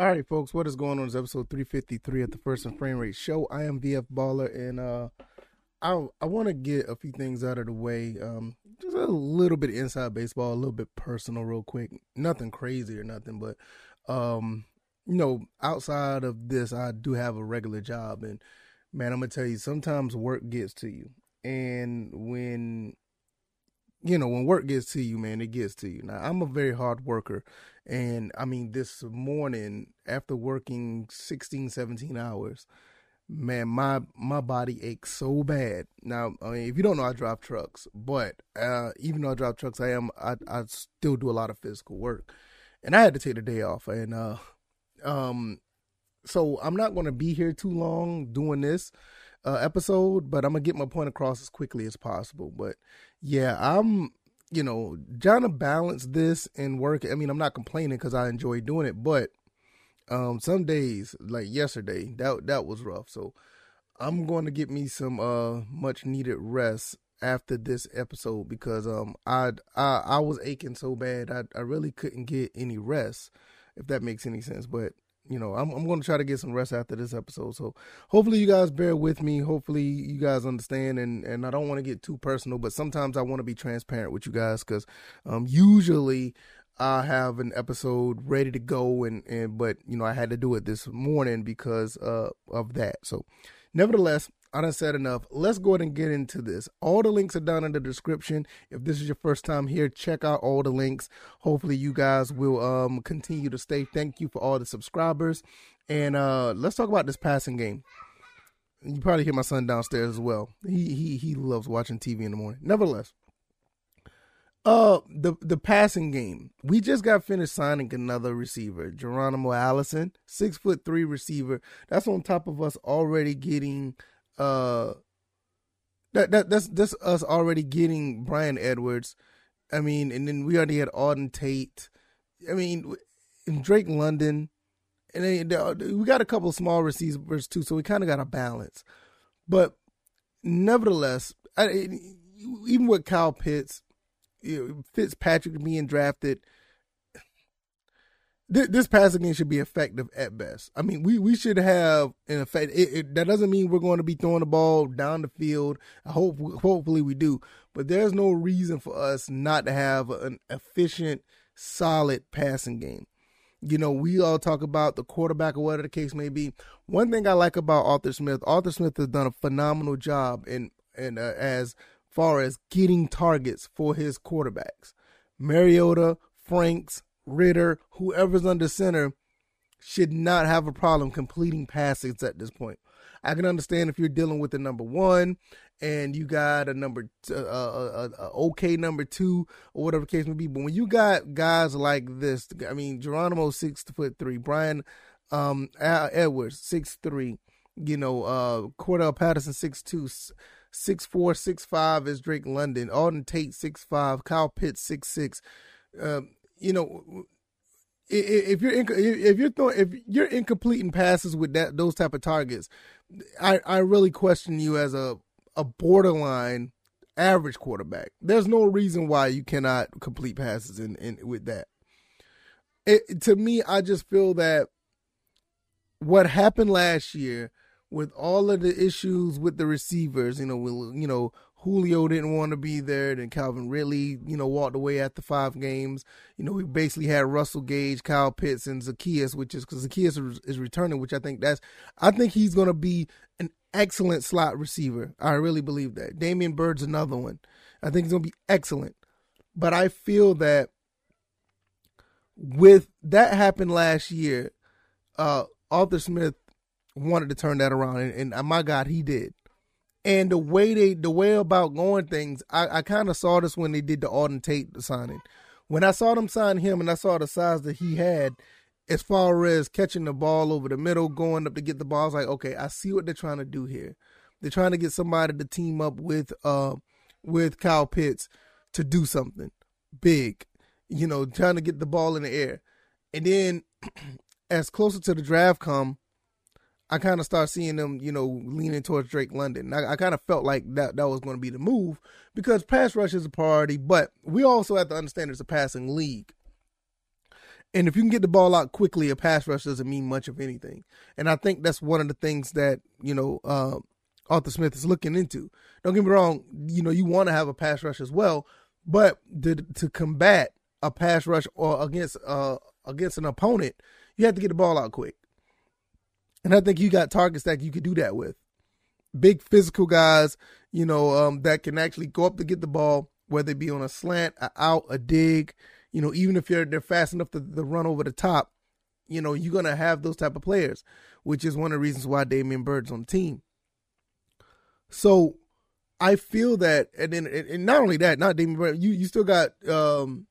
All right, folks, what is going on? It's episode 353 at the First and Frame Rate Show. I am VF Baller, and uh, I I want to get a few things out of the way. Um, just a little bit inside baseball, a little bit personal, real quick. Nothing crazy or nothing, but um, you know, outside of this, I do have a regular job, and man, I'm gonna tell you, sometimes work gets to you, and when you know, when work gets to you, man, it gets to you. Now, I'm a very hard worker. And I mean, this morning, after working 16, 17 hours, man, my my body aches so bad. Now, I mean, if you don't know, I drive trucks, but uh, even though I drive trucks, I am I, I still do a lot of physical work, and I had to take the day off, and uh, um, so I'm not going to be here too long doing this uh, episode, but I'm gonna get my point across as quickly as possible. But yeah, I'm you know trying to balance this and work. I mean, I'm not complaining because I enjoy doing it, but um, some days like yesterday, that that was rough. So I'm going to get me some uh much needed rest after this episode because um I I I was aching so bad I I really couldn't get any rest if that makes any sense. But you know, I'm I'm going to try to get some rest after this episode. So hopefully you guys bear with me. Hopefully you guys understand. And and I don't want to get too personal, but sometimes I want to be transparent with you guys because um, usually I have an episode ready to go, and and but you know I had to do it this morning because uh, of that. So nevertheless, I done said enough. Let's go ahead and get into this. All the links are down in the description. If this is your first time here, check out all the links. Hopefully you guys will um continue to stay. Thank you for all the subscribers. And uh let's talk about this passing game. You probably hear my son downstairs as well. He he he loves watching TV in the morning. Nevertheless, uh the the passing game. We just got finished signing another receiver, Geronimo Allison, six foot three receiver. That's on top of us already getting uh that that that's that's us already getting Bryan Edwards. I mean, and then we already had Auden Tate. I mean, and Drake London, and then we got a couple small receivers too, so we kind of got a balance. But nevertheless, I, even with Kyle Pitts, you know, Fitzpatrick being drafted, this passing game should be effective at best. I mean, we, we should have an effect. It, it, that doesn't mean we're going to be throwing the ball down the field. I hope hopefully we do, but there's no reason for us not to have an efficient, solid passing game. You know, we all talk about the quarterback or whatever the case may be. One thing I like about Arthur Smith, Arthur Smith has done a phenomenal job in in uh, as far as getting targets for his quarterbacks. Mariota, Franks, Ridder, whoever's under center should not have a problem completing passes at this point. I can understand if you're dealing with the number one and you got a number t- uh, a, uh, uh, a, okay number two or whatever case may be. But when you got guys like this, I mean Geronimo six foot three, Bryan um, Edwards six three, you know uh, Cordarrelle Patterson six two. Six four, six five is Drake London. Auden Tate six five. Kyle Pitts six six. Um, you know, if you're if you're throwing if you're incompleting passes with that those type of targets, I I really question you as a a borderline average quarterback. There's no reason why you cannot complete passes in, in with that. It, to me, I just feel that what happened last year with all of the issues with the receivers, you know, you know, Julio didn't want to be there. Then Calvin Ridley, you know, walked away after five games. You know, we basically had Russell Gage, Kyle Pitts, and Zaccheaus, which is because Zaccheaus is returning, which I think that's, I think he's going to be an excellent slot receiver. I really believe that. Damiere Byrd's another one. I think he's going to be excellent. But I feel that with that happened last year, uh, Arthur Smith wanted to turn that around, and, and uh, my God, he did. And the way they, the way about going things, I, I kind of saw this when they did the Auden Tate signing. When I saw them sign him, and I saw the size that he had, as far as catching the ball over the middle, going up to get the ball, I was like, okay, I see what they're trying to do here. They're trying to get somebody to team up with, uh, with Kyle Pitts to do something big, you know, trying to get the ball in the air. And then, as closer to the draft come, I kind of start seeing them, you know, leaning towards Drake London. I, I kind of felt like that that was going to be the move because pass rush is a priority, but we also have to understand it's a passing league. And if you can get the ball out quickly, a pass rush doesn't mean much of anything. And I think that's one of the things that, you know, uh, Arthur Smith is looking into. Don't get me wrong, you know, you want to have a pass rush as well, but to, to combat a pass rush or against uh against an opponent, you have to get the ball out quick. And I think you got targets that you could do that with. Big physical guys, you know, um, that can actually go up to get the ball, whether it be on a slant, a out, a dig, you know, even if you're they're fast enough to, to run over the top, you know, you're gonna have those type of players, which is one of the reasons why Damiere Byrd's on the team. So I feel that, and then and not only that, not Damiere Byrd, you you still got um,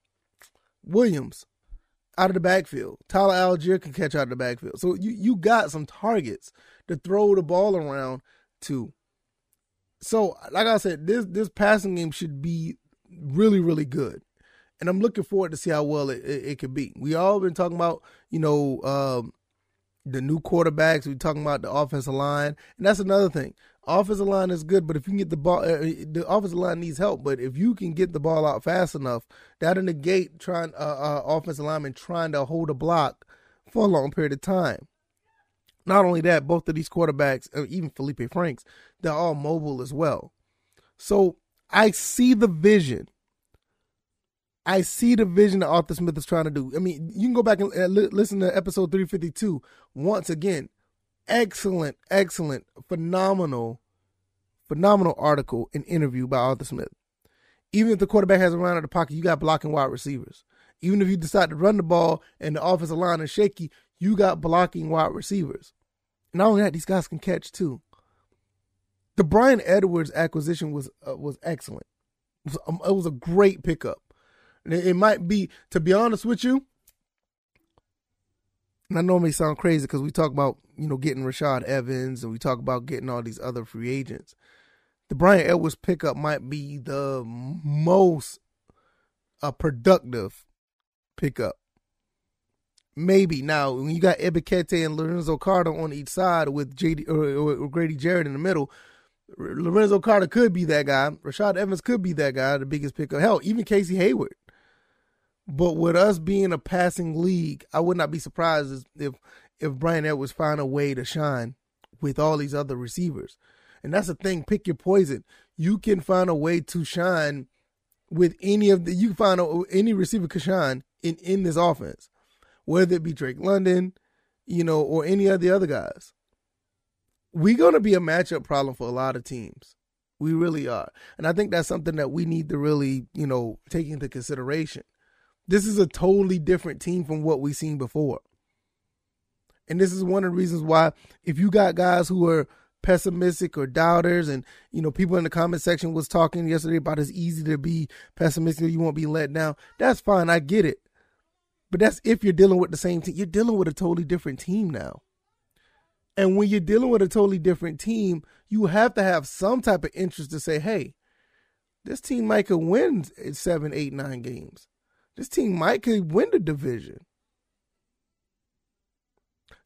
Williams out of the backfield. Tyler Allgeier can catch out of the backfield. So you you got some targets to throw the ball around to. So like I said, this this passing game should be really really good, and I'm looking forward to see how well it it, it could be. We all been talking about you know um, the new quarterbacks. We're talking about the offensive line, and that's another thing. Offensive line is good, but if you can get the ball, uh, the offensive line needs help. But if you can get the ball out fast enough, that'll negate trying uh, uh, offensive lineman trying to hold a block for a long period of time. Not only that, both of these quarterbacks, uh, even Felipe Franks, they're all mobile as well. So I see the vision. I see the vision that Arthur Smith is trying to do. I mean, you can go back and listen to episode 352 once again excellent, excellent, phenomenal, phenomenal article and interview by Arthur Smith. Even if the quarterback has a run out of the pocket, you got blocking wide receivers. Even if you decide to run the ball and the offensive line is shaky, you got blocking wide receivers. Not only that, these guys can catch too. The Bryan Edwards acquisition was uh, was excellent. It was, it was a great pickup. It might be, to be honest with you, and I know it may sound crazy because we talk about, you know, getting Rashaan Evans and we talk about getting all these other free agents. The Bryan Edwards pickup might be the most uh, productive pickup. Maybe now when you got Ebiketie and Lorenzo Carter on each side with JD or, or Grady Jarrett in the middle, Lorenzo Carter could be that guy. Rashaan Evans could be that guy, the biggest pickup. Hell, even Casey Hayward but with us being a passing league, I would not be surprised if if Bryan Edwards find a way to shine with all these other receivers. And that's the thing, pick your poison. You can find a way to shine with any of the you can find a, any receiver can shine in in this offense. Whether it be Drake London, you know, or any of the other guys. We're to be a matchup problem for a lot of teams. We really are. And I think that's something that we need to really, you know, take into consideration. This is a totally different team from what we've seen before. And this is one of the reasons why if you got guys who are pessimistic or doubters and you know people in the comment section was talking yesterday about it's easy to be pessimistic you won't be let down that's fine i get it. But that's if you're dealing with the same team you're dealing with a totally different team now. And when you're dealing with a totally different team you have to have some type of interest to say hey this team might could win seven eight nine games this team might could win the division.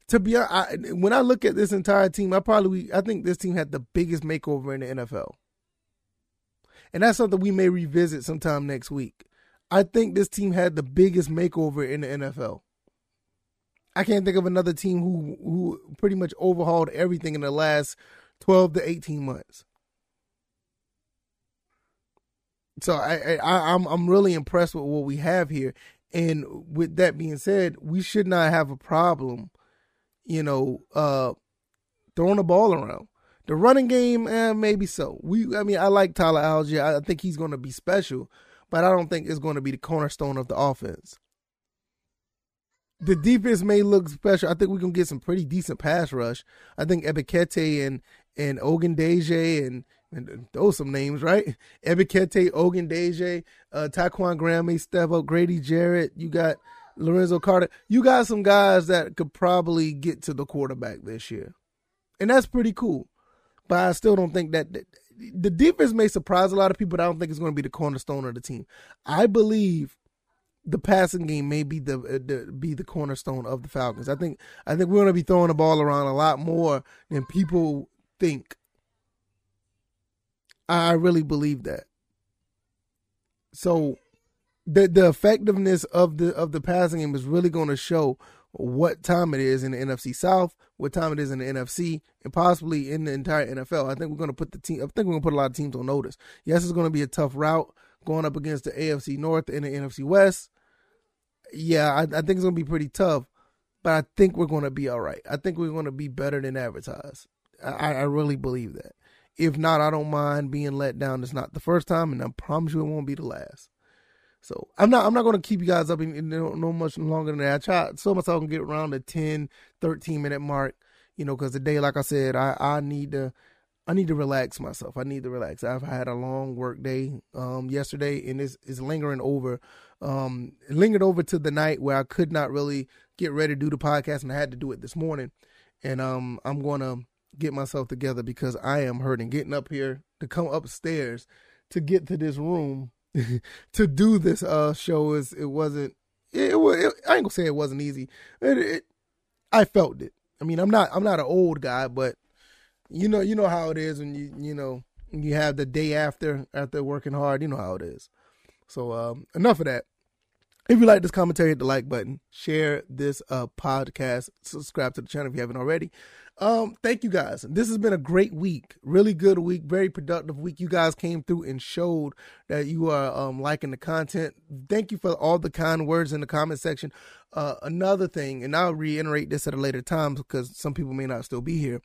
To be honest, when I look at this entire team, I probably I think this team had the biggest makeover in the NFL, and that's something we may revisit sometime next week. I think this team had the biggest makeover in the NFL. I can't think of another team who who pretty much overhauled everything in the last twelve to eighteen months. So I, I I'm I'm really impressed with what we have here. And with that being said, we should not have a problem, you know, uh, throwing the ball around. The running game, eh, maybe so. We, I mean, I like Tyler Allgeier. I think he's going to be special, but I don't think it's going to be the cornerstone of the offense. The defense may look special. I think we can get some pretty decent pass rush. I think Ebiketie and and Ogundeji and and those some names, right? Ebiketie, Ogundeji, uh, Ta'Quon Graham may step Grady Jarrett. You got Lorenzo Carter. You got some guys that could probably get to the quarterback this year, and that's pretty cool. But I still don't think that, that the defense may surprise a lot of people. But I don't think it's going to be the cornerstone of the team. I believe the passing game may be the, uh, the, be the cornerstone of the Falcons. I think I think we're going to be throwing the ball around a lot more than people think. I really believe that. So the the effectiveness of the of the passing game is really going to show what time it is in the NFC South, what time it is in the NFC, and possibly in the entire NFL. I think we're going to put the team. I think we're going to put a lot of teams on notice. Yes, it's going to be a tough route going up against the AFC North and the NFC West. Yeah, I, I think it's going to be pretty tough, but I think we're going to be all right. I think we're going to be better than advertised. I, I really believe that. If not, I don't mind being let down. It's not the first time, and I promise you it won't be the last. So I'm not I'm not going to keep you guys up in, in no, no, much longer than that. I try so much I can get around the 10, 13 minute mark, you know, because today, like I said, I, I need to I need to relax myself. I need to relax. I've had a long work day um, yesterday, and it's, it's lingering over. Um, it lingered over to the night where I could not really get ready to do the podcast, and I had to do it this morning. And um, I'm going to get myself together because I am hurting. Getting up here to come upstairs to get to this room to do this uh show is it wasn't it, it was I ain't gonna say it wasn't easy. It, it, I felt it. I mean, I'm not I'm not an old guy, but you know you know how it is when you you know you have the day after after working hard. You know how it is. So um, enough of that. If you like this commentary, hit the like button, share this uh, podcast, subscribe to the channel if you haven't already. Um, thank you guys. This has been a great week, really good week, very productive week. You guys came through and showed that you are um, liking the content. Thank you for all the kind words in the comment section. Uh, another thing, and I'll reiterate this at a later time because some people may not still be here.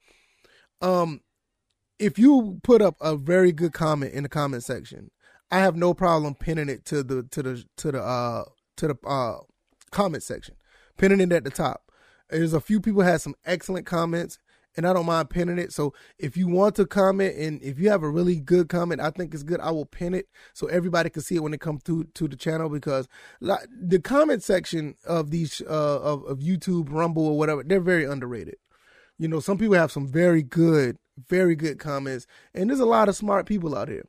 Um, if you put up a very good comment in the comment section, I have no problem pinning it to the to the to the uh to the uh, comment section, pinning it at the top. There's a few people had some excellent comments, and I don't mind pinning it. So if you want to comment and if you have a really good comment, I think it's good. I will pin it so everybody can see it when it comes to to the channel because the comment section of these uh, of of YouTube, Rumble, or whatever, they're very underrated. You know, some people have some very good, very good comments, and there's a lot of smart people out here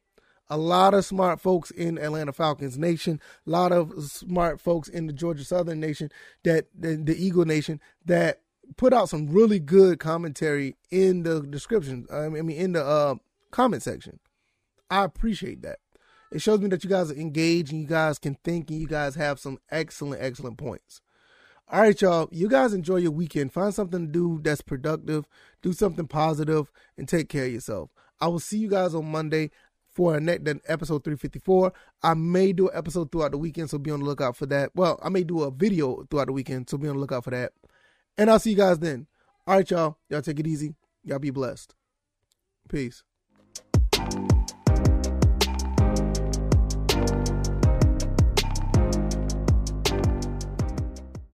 a lot of smart folks in Atlanta Falcons Nation, a lot of smart folks in the Georgia Southern Nation, that the, the Eagle Nation that put out some really good commentary in the description. I mean, in the uh, comment section. I appreciate that. It shows me that you guys are engaged and you guys can think and you guys have some excellent, excellent points. All right, y'all. You guys enjoy your weekend. Find something to do that's productive. Do something positive and take care of yourself. I will see you guys on Monday for a next episode 354. I may do an episode throughout the weekend, so be on the lookout for that. Well, I may do a video throughout the weekend, so be on the lookout for that. And I'll see you guys then. All right, y'all. Y'all take it easy. Y'all be blessed. Peace.